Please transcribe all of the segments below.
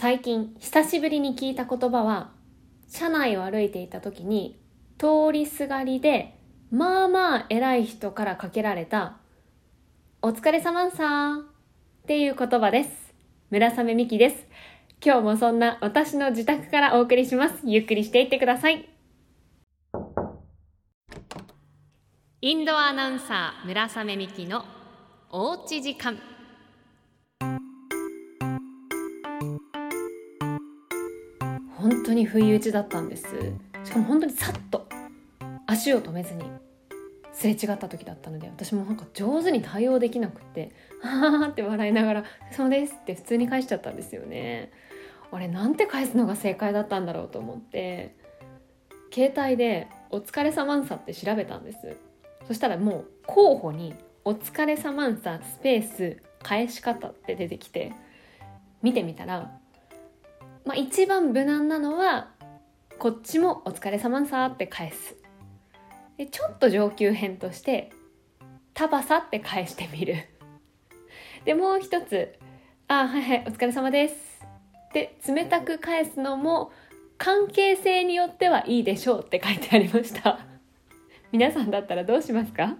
最近久しぶりに聞いた言葉は車内を歩いていた時に通りすがりでまあまあ偉い人からかけられたお疲れ様さっていう言葉です。村雨美希です。今日もそんな私の自宅からお送りします。ゆっくりしていってください。インドアナウンサー村雨美希のおうち時間。本当に不意打ちだったんですしかも本当にさっと足を止めずにすれ違った時だったので私もなんか上手に対応できなくって「ははは」って笑いながら「そうです」って普通に返しちゃったんですよね。俺なんて返すのが正解だったんだろうと思って携帯で「お疲れ様んさ」って調べたんですそしたらもう候補に「お疲れ様んさ」スペース返し方って出てきて見てみたらまあ一番無難なのはこっちも「お疲れ様さ」って返す。でちょっと上級編として「タバサ」って返してみる。でもう一つ「あはいはいお疲れ様です」って冷たく返すのも関係性によってはいいでしょうって書いてありました。皆さんだったらどうしますか？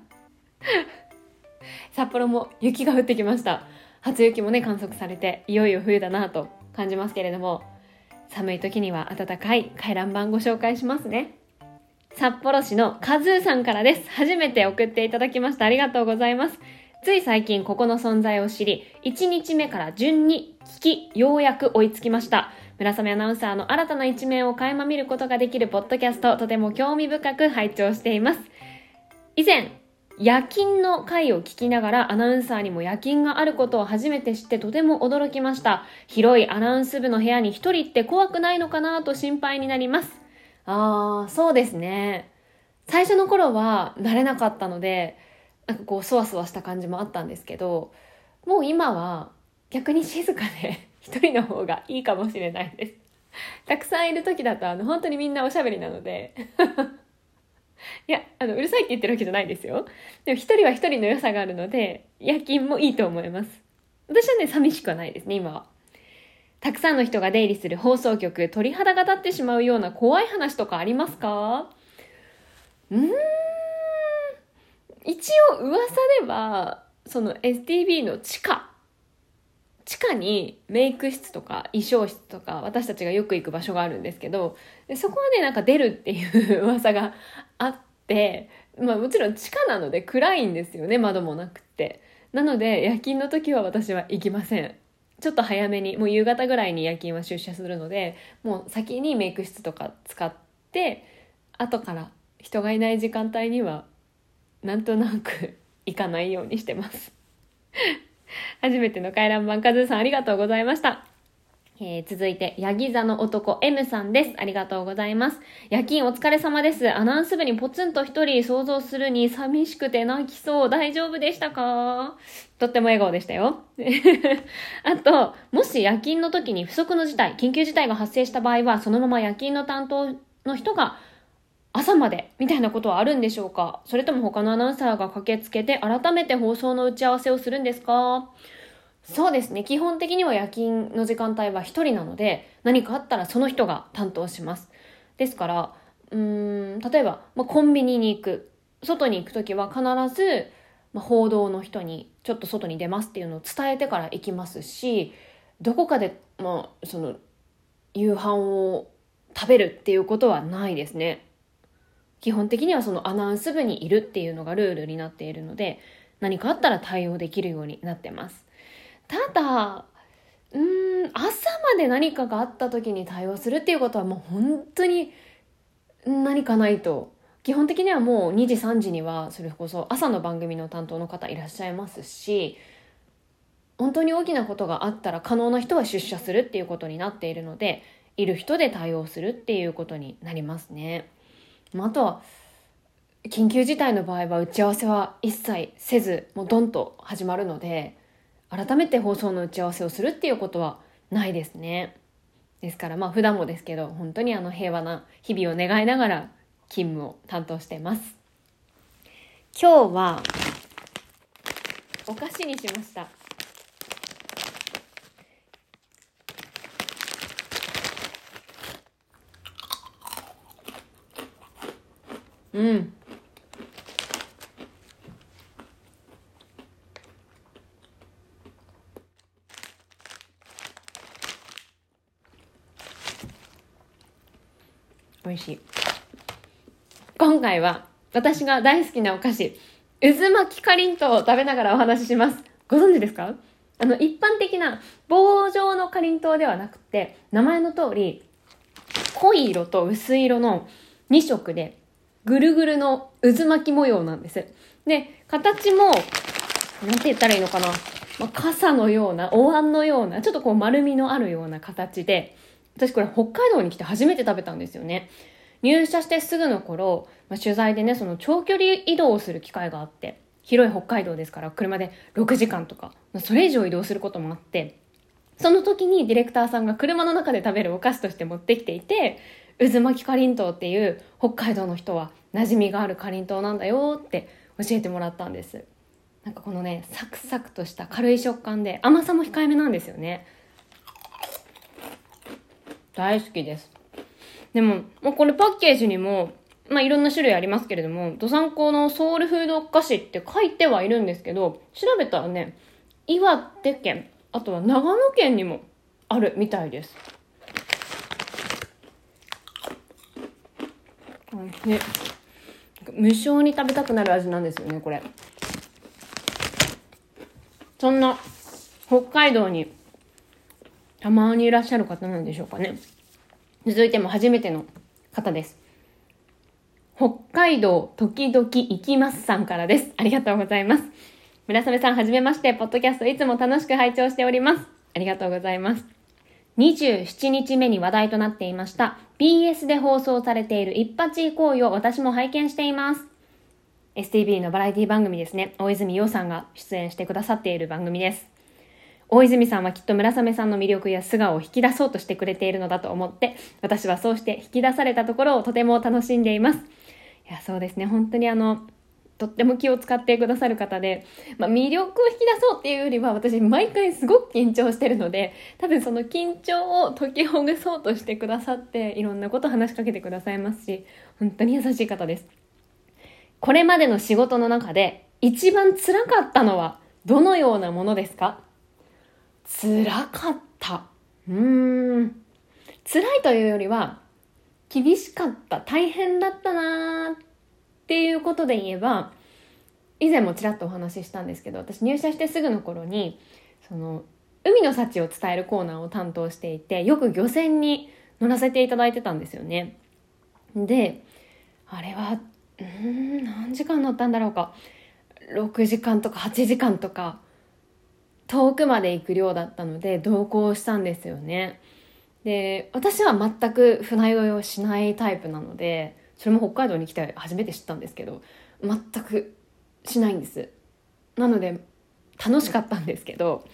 札幌も雪が降ってきました。初雪もね観測されていよいよ冬だなと。感じますけれども寒い時には暖かい回覧板ご紹介しますね札幌市のカズーさんからです。初めて送っていただきました。ありがとうございます。つい最近ここの存在を知り、1日目から順に聞き、ようやく追いつきました。村雨アナウンサーの新たな一面を垣間見ることができるポッドキャスト、とても興味深く拝聴しています。以前、夜勤の回を聞きながらアナウンサーにも夜勤があることを初めて知ってとても驚きました。広いアナウンス部の部屋に一人って怖くないのかなと心配になります。ああ、そうですね。最初の頃は慣れなかったので、なんかこう、そわそわした感じもあったんですけど、もう今は逆に静かで 一人の方がいいかもしれないです。たくさんいる時だと、あの、本当にみんなおしゃべりなのでいや、あの、うるさいって言ってるわけじゃないですよ。でも一人は一人の良さがあるので、夜勤もいいと思います。私はね、寂しくはないですね、今は。たくさんの人が出入りする放送局、鳥肌が立ってしまうような怖い話とかありますか？うーん。一応噂では、その STB の地下、地下にメイク室とか衣装室とか私たちがよく行く場所があるんですけど、そこはね、なんか出るっていう噂があって、まあもちろん地下なので暗いんですよね、窓もなくって。なので夜勤の時は私は行きません。ちょっと早めにもう夕方ぐらいに夜勤は出社するのでもう先にメイク室とか使って後から人がいない時間帯にはなんとなく行かないようにしてます 初めての回覧板カズーさんありがとうございましたえー、続いて、ヤギ座の男 M さんです。ありがとうございます。夜勤お疲れ様です。アナウンス部にポツンと一人想像するに寂しくて泣きそう。大丈夫でしたか？とっても笑顔でしたよ。あと、もし夜勤の時に不測の事態、緊急事態が発生した場合は、そのまま夜勤の担当の人が朝までみたいなことはあるんでしょうか？それとも他のアナウンサーが駆けつけて改めて放送の打ち合わせをするんですか？そうですね。基本的には夜勤の時間帯は一人なので、何かあったらその人が担当します。ですから、うん、例えば、まあ、コンビニに行く。外に行くときは必ず、まあ、報道の人にちょっと外に出ますっていうのを伝えてから行きますし、どこかで、まあ、その、夕飯を食べるっていうことはないですね。基本的にはそのアナウンス部にいるっていうのがルールになっているので、何かあったら対応できるようになってます。ただ、うん、朝まで何かがあった時に対応するっていうことはもう本当に何かないと。基本的にはもう2時3時にはそれこそ朝の番組の担当の方いらっしゃいますし、本当に大きなことがあったら可能な人は出社するっていうことになっているので、いる人で対応するっていうことになりますね。まああとは、緊急事態の場合は打ち合わせは一切せず、もうドンと始まるので、改めて放送の打ち合わせをするっていうことはないですね。ですからまあ普段もですけど本当にあの平和な日々を願いながら勤務を担当してます。今日はお菓子にしました。うん。美味しい。今回は私が大好きなお菓子渦巻きかりんとうを食べながらお話しします。ご存知ですか？あの一般的な棒状のかりんとうではなくて名前の通り濃い色と薄い色の2色でぐるぐるの渦巻き模様なんですで形もなんて言ったらいいのかな、まあ、傘のようなお椀のようなちょっとこう丸みのあるような形で私これ北海道に来て初めて食べたんですよね。入社してすぐの頃、まあ、取材でね、その長距離移動をする機会があって、広い北海道ですから車で6時間とか、まあ、それ以上移動することもあって、その時にディレクターさんが車の中で食べるお菓子として持ってきていて、渦巻きかりんとうっていう北海道の人は馴染みがあるかりんとうなんだよって教えてもらったんです。なんかこのね、サクサクとした軽い食感で甘さも控えめなんですよね。大好きです。でも、もうこれパッケージにも、まあいろんな種類ありますけれども、ドサンコのソウルフード菓子って書いてはいるんですけど、調べたらね、岩手県、あとは長野県にもあるみたいです。ね、無性に食べたくなる味なんですよね、これ。そんな北海道にたまにいらっしゃる方なんでしょうかね。続いても初めての方です。北海道時々行きますさんからです。ありがとうございます。村雨さんはじめまして、ポッドキャストいつも楽しく拝聴しております。ありがとうございます。27日目に話題となっていました BS で放送されている一発行為を私も拝見しています。STV のバラエティ番組ですね。大泉洋さんが出演してくださっている番組です。大泉さんはきっと村雨さんの魅力や素顔を引き出そうとしてくれているのだと思って、私はそうして引き出されたところをとても楽しんでいます。いや、そうですね。本当にあの、とっても気を使ってくださる方で、まあ、魅力を引き出そうっていうよりは私毎回すごく緊張してるので多分その緊張を解きほぐそうとしてくださっていろんなこと話しかけてくださいますし本当に優しい方ですこれまでの仕事の中で一番辛かったのはどのようなものですか？辛かった。うーん。辛いというよりは、厳しかった、大変だったなーっていうことで言えば、以前もちらっとお話ししたんですけど、私入社してすぐの頃に、その、海の幸を伝えるコーナーを担当していて、よく漁船に乗らせていただいてたんですよね。で、あれは、うん、何時間乗ったんだろうか。6時間とか8時間とか遠くまで行く量だったので同行したんですよね。で、私は全く船酔いをしないタイプなので、それも北海道に来て初めて知ったんですけど、全くしないんです。なので、楽しかったんですけど、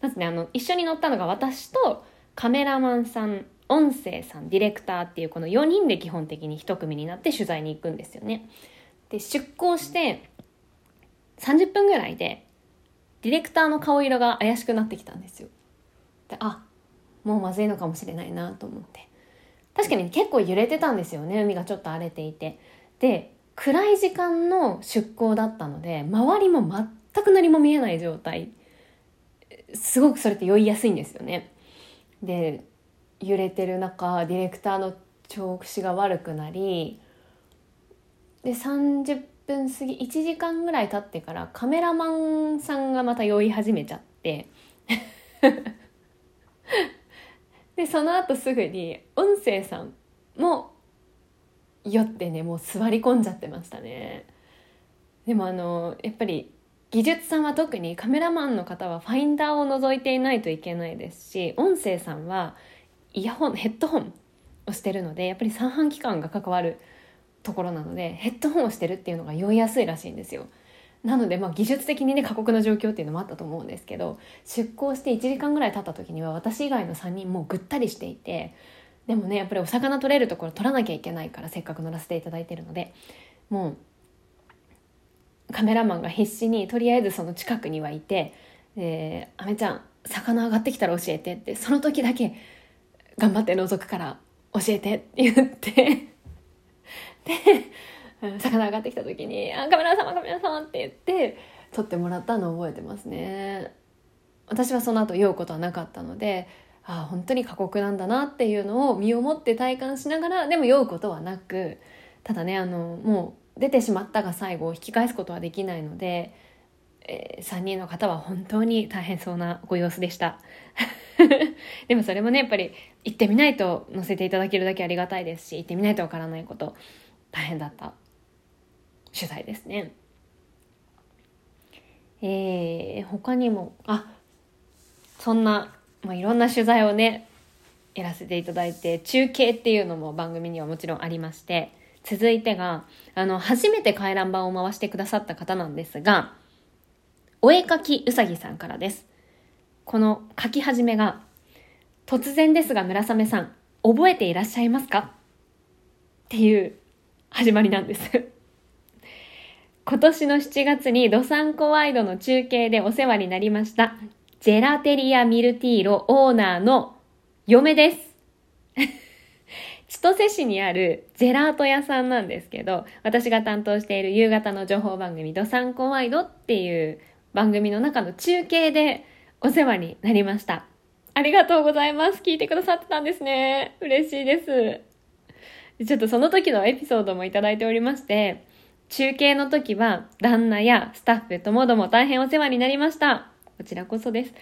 まずね、あの、一緒に乗ったのが私とカメラマンさん、音声さん、ディレクターっていうこの4人で基本的に1組になって取材に行くんですよね。で、出航して30分ぐらいでディレクターの顔色が怪しくなってきたんですよ。で、あ、もうまずいのかもしれないなと思って。確かに結構揺れてたんですよね。海がちょっと荒れていて。で、暗い時間の出港だったので、周りも全く何も見えない状態。すごくそれって酔いやすいんですよね。で、揺れてる中、ディレクターの調子が悪くなり、で、30分過ぎ1時間ぐらい経ってからカメラマンさんがまた酔い始めちゃってでその後すぐに音声さんも酔ってねもう座り込んじゃってましたねでもあのやっぱり技術さんは特にカメラマンの方はファインダーを除いていないといけないですし音声さんはイヤホンヘッドホンをしてるのでやっぱり三半規管が関わるところなのでヘッドホンをしてるっていうのが酔いやすいらしいんですよ。なので、まあ、技術的にね過酷な状況っていうのもあったと思うんですけど出航して1時間ぐらい経った時には私以外の3人もうぐったりしていてでもねやっぱりお魚取れるところ取らなきゃいけないからせっかく乗らせていただいてるのでもうカメラマンが必死にとりあえずその近くにはいて「であめちゃん魚上がってきたら教えて」ってその時だけ頑張って覗くから教えてって言ってで、魚上がってきた時に「あカメラ様カメラ様」って言って撮ってもらったのを覚えてますね。私はその後酔うことはなかったのでああ本当に過酷なんだなっていうのを身をもって体感しながらでも酔うことはなくただねあのもう出てしまったが最後引き返すことはできないので、えー、3人の方は本当に大変そうなご様子でした。でもそれもねやっぱり行ってみないと載せていただけるだけありがたいですし行ってみないとわからないこと大変だった。取材ですね。えー、他にもあそんな、まあ、いろんな取材をねやらせていただいて中継っていうのも番組にはもちろんありまして続いてがあの初めて回覧板を回してくださった方なんですがお絵かきうさぎさんからです。この書き始めが突然ですが村雨さん覚えていらっしゃいますか？っていう始まりなんです。今年の7月にドサンコワイドの中継でお世話になりました、ジェラテリアミルティーロオーナーの嫁です。千歳市にあるジェラート屋さんなんですけど、私が担当している夕方の情報番組、ドサンコワイドっていう番組の中の中継でお世話になりました。ありがとうございます。聞いてくださってたんですね。嬉しいです。ちょっとその時のエピソードもいただいておりまして、中継の時は旦那やスタッフともども大変お世話になりました。こちらこそです。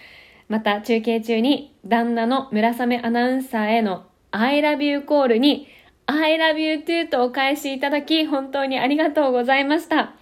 また中継中に旦那の村雨アナウンサーへの I love you コールに I love you too とお返しいただき本当にありがとうございました。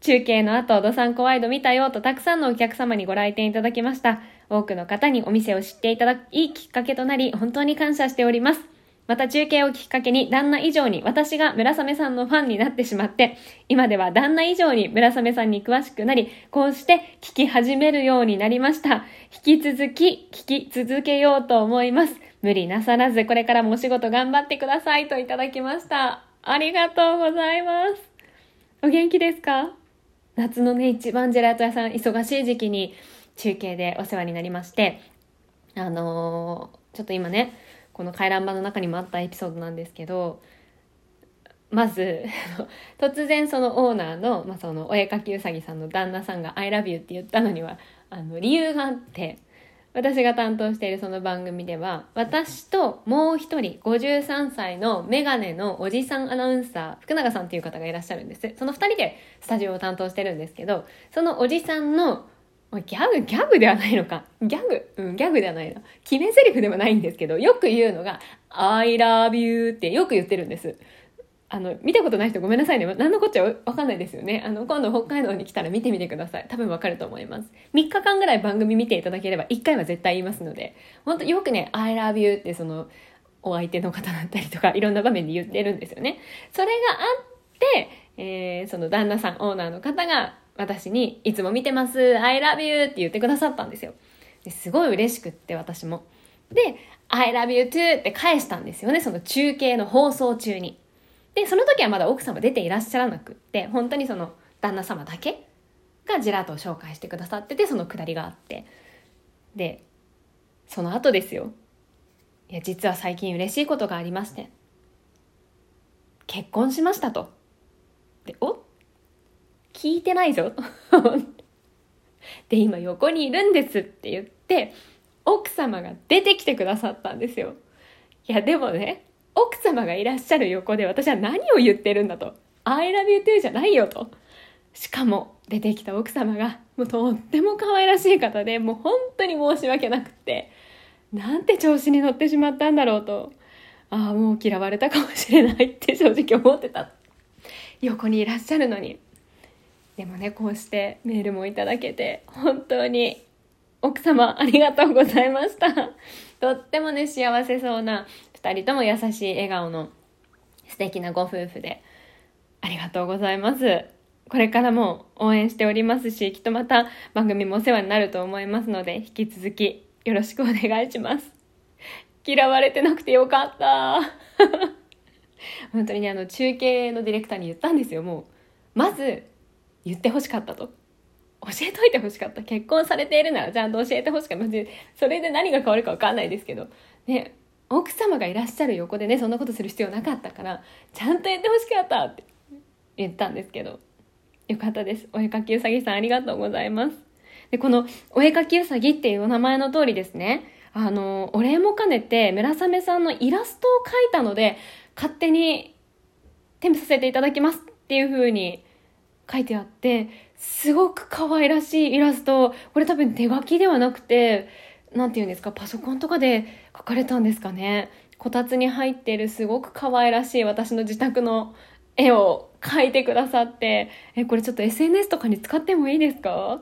中継の後、ドサンコワイド見たよとたくさんのお客様にご来店いただきました。多くの方にお店を知っていただき、いいきっかけとなり、本当に感謝しております。また中継をきっかけに旦那以上に私が村雨さんのファンになってしまって、今では旦那以上に村雨さんに詳しくなり、こうして聞き始めるようになりました。引き続き聞き続けようと思います。無理なさらずこれからもお仕事頑張ってくださいといただきました。ありがとうございます。お元気ですか？夏のね、一番ジェラート屋さん忙しい時期に中継でお世話になりまして、あのー、ちょっと今ね、この回覧板の中にもあったエピソードなんですけどまず 突然そのオーナーの,、まあ、そのお絵かきうさぎさんの旦那さんが「I love you」って言ったのにはあの理由があって私が担当しているその番組では私ともう一人53歳のメガネのおじさんアナウンサー福永さんっていう方がいらっしゃるんです。その2人でスタジオを担当してるんですけどそのおじさんのまギャグ、ギャグではないのか。ギャグ、うん、ギャグではないな。決め台詞ではないんですけど、よく言うのが、I love you ってよく言ってるんです。あの、見たことない人ごめんなさいね。何のこっちゃわかんないですよね。あの、今度北海道に来たら見てみてください。多分わかると思います。3日間ぐらい番組見ていただければ、1回は絶対言いますので、本当よくね、I love you ってその、お相手の方だったりとか、いろんな場面で言ってるんですよね。それがあって、えー、その旦那さん、オーナーの方が、私に、いつも見てます、I love you って言ってくださったんですよ。ですごい嬉しくって、私も。で、I love you too って返したんですよね、その中継の放送中に。で、その時はまだ奥様出ていらっしゃらなくって、本当にその旦那様だけがジェラートを紹介してくださってて、そのくだりがあって。で、その後ですよ。いや、実は最近嬉しいことがありまして。結婚しましたと。で、お？聞いてないぞ。で、今横にいるんですって言って、奥様が出てきてくださったんですよ。いや、でもね、奥様がいらっしゃる横で私は何を言ってるんだと。I love you too じゃないよと。しかも、出てきた奥様が、もうとっても可愛らしい方で、もう本当に申し訳なくって、なんて調子に乗ってしまったんだろうと。ああ、もう嫌われたかもしれないって正直思ってた。横にいらっしゃるのに。でもねこうしてメールもいただけて本当に奥様ありがとうございました。とってもね幸せそうな2人とも優しい笑顔の素敵なご夫婦でありがとうございます。これからも応援しておりますしきっとまた番組もお世話になると思いますので引き続きよろしくお願いします。嫌われてなくてよかった。本当にねあの中継のディレクターに言ったんですよもうまず言ってほしかったと。教えといてほしかった。結婚されているならちゃんと教えてほしかった。それで何が変わるかわかんないですけど。ね、奥様がいらっしゃる横でね、そんなことする必要なかったから、ちゃんと言ってほしかったって。言ったんですけどよかったですお絵かきうさぎさんありがとうございますでこのお絵かきうさぎっていうお名前の通りですねあのお礼も兼ねて村雨さんのイラストを描いたので勝手に添付させていただきますっていう風に書いてあってすごく可愛らしいイラスト。これ多分手書きではなくて何て言うんですかパソコンとかで描かれたんですかね。こたつに入ってるすごく可愛らしい私の自宅の絵を描いてくださってえこれちょっと SNS とかに使ってもいいですか？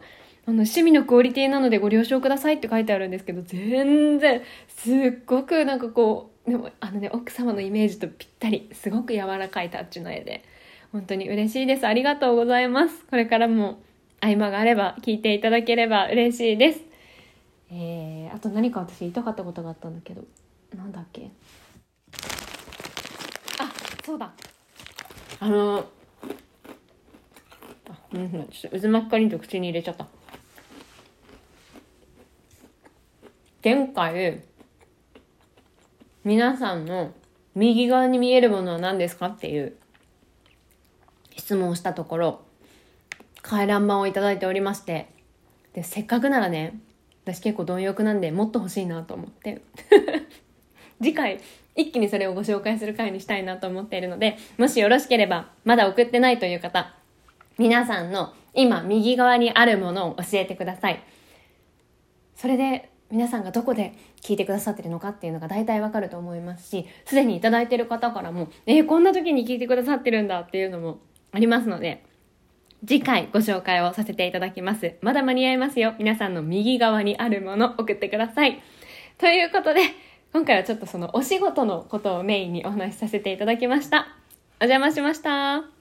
あの趣味のクオリティなのでご了承くださいって書いてあるんですけど全然すっごくなんかこうでもあのね奥様のイメージとぴったりすごく柔らかいタッチの絵で本当に嬉しいです。ありがとうございます。これからも合間があれば聞いていただければ嬉しいです。えー、あと何か私言いたかったことがあったんだけどなんだっけ？あそうだ。あのあうんちょっと渦巻きかりんと口に入れちゃった。前回皆さんの右側に見えるものは何ですかっていう質問をしたところ回覧板をいただいておりましてでせっかくならね私結構貪欲なんでもっと欲しいなと思って 次回一気にそれをご紹介する回にしたいなと思っているのでもしよろしければまだ送ってないという方皆さんの今右側にあるものを教えてください。それで皆さんがどこで聞いてくださってるのかっていうのが大体わかると思いますしすでに頂いてる方からもえー、こんな時に聞いてくださってるんだっていうのもありますので次回ご紹介をさせていただきます。まだ間に合いますよ。皆さんの右側にあるもの送ってください。ということで、今回はちょっとそのお仕事のことをメインにお話しさせていただきました。お邪魔しました。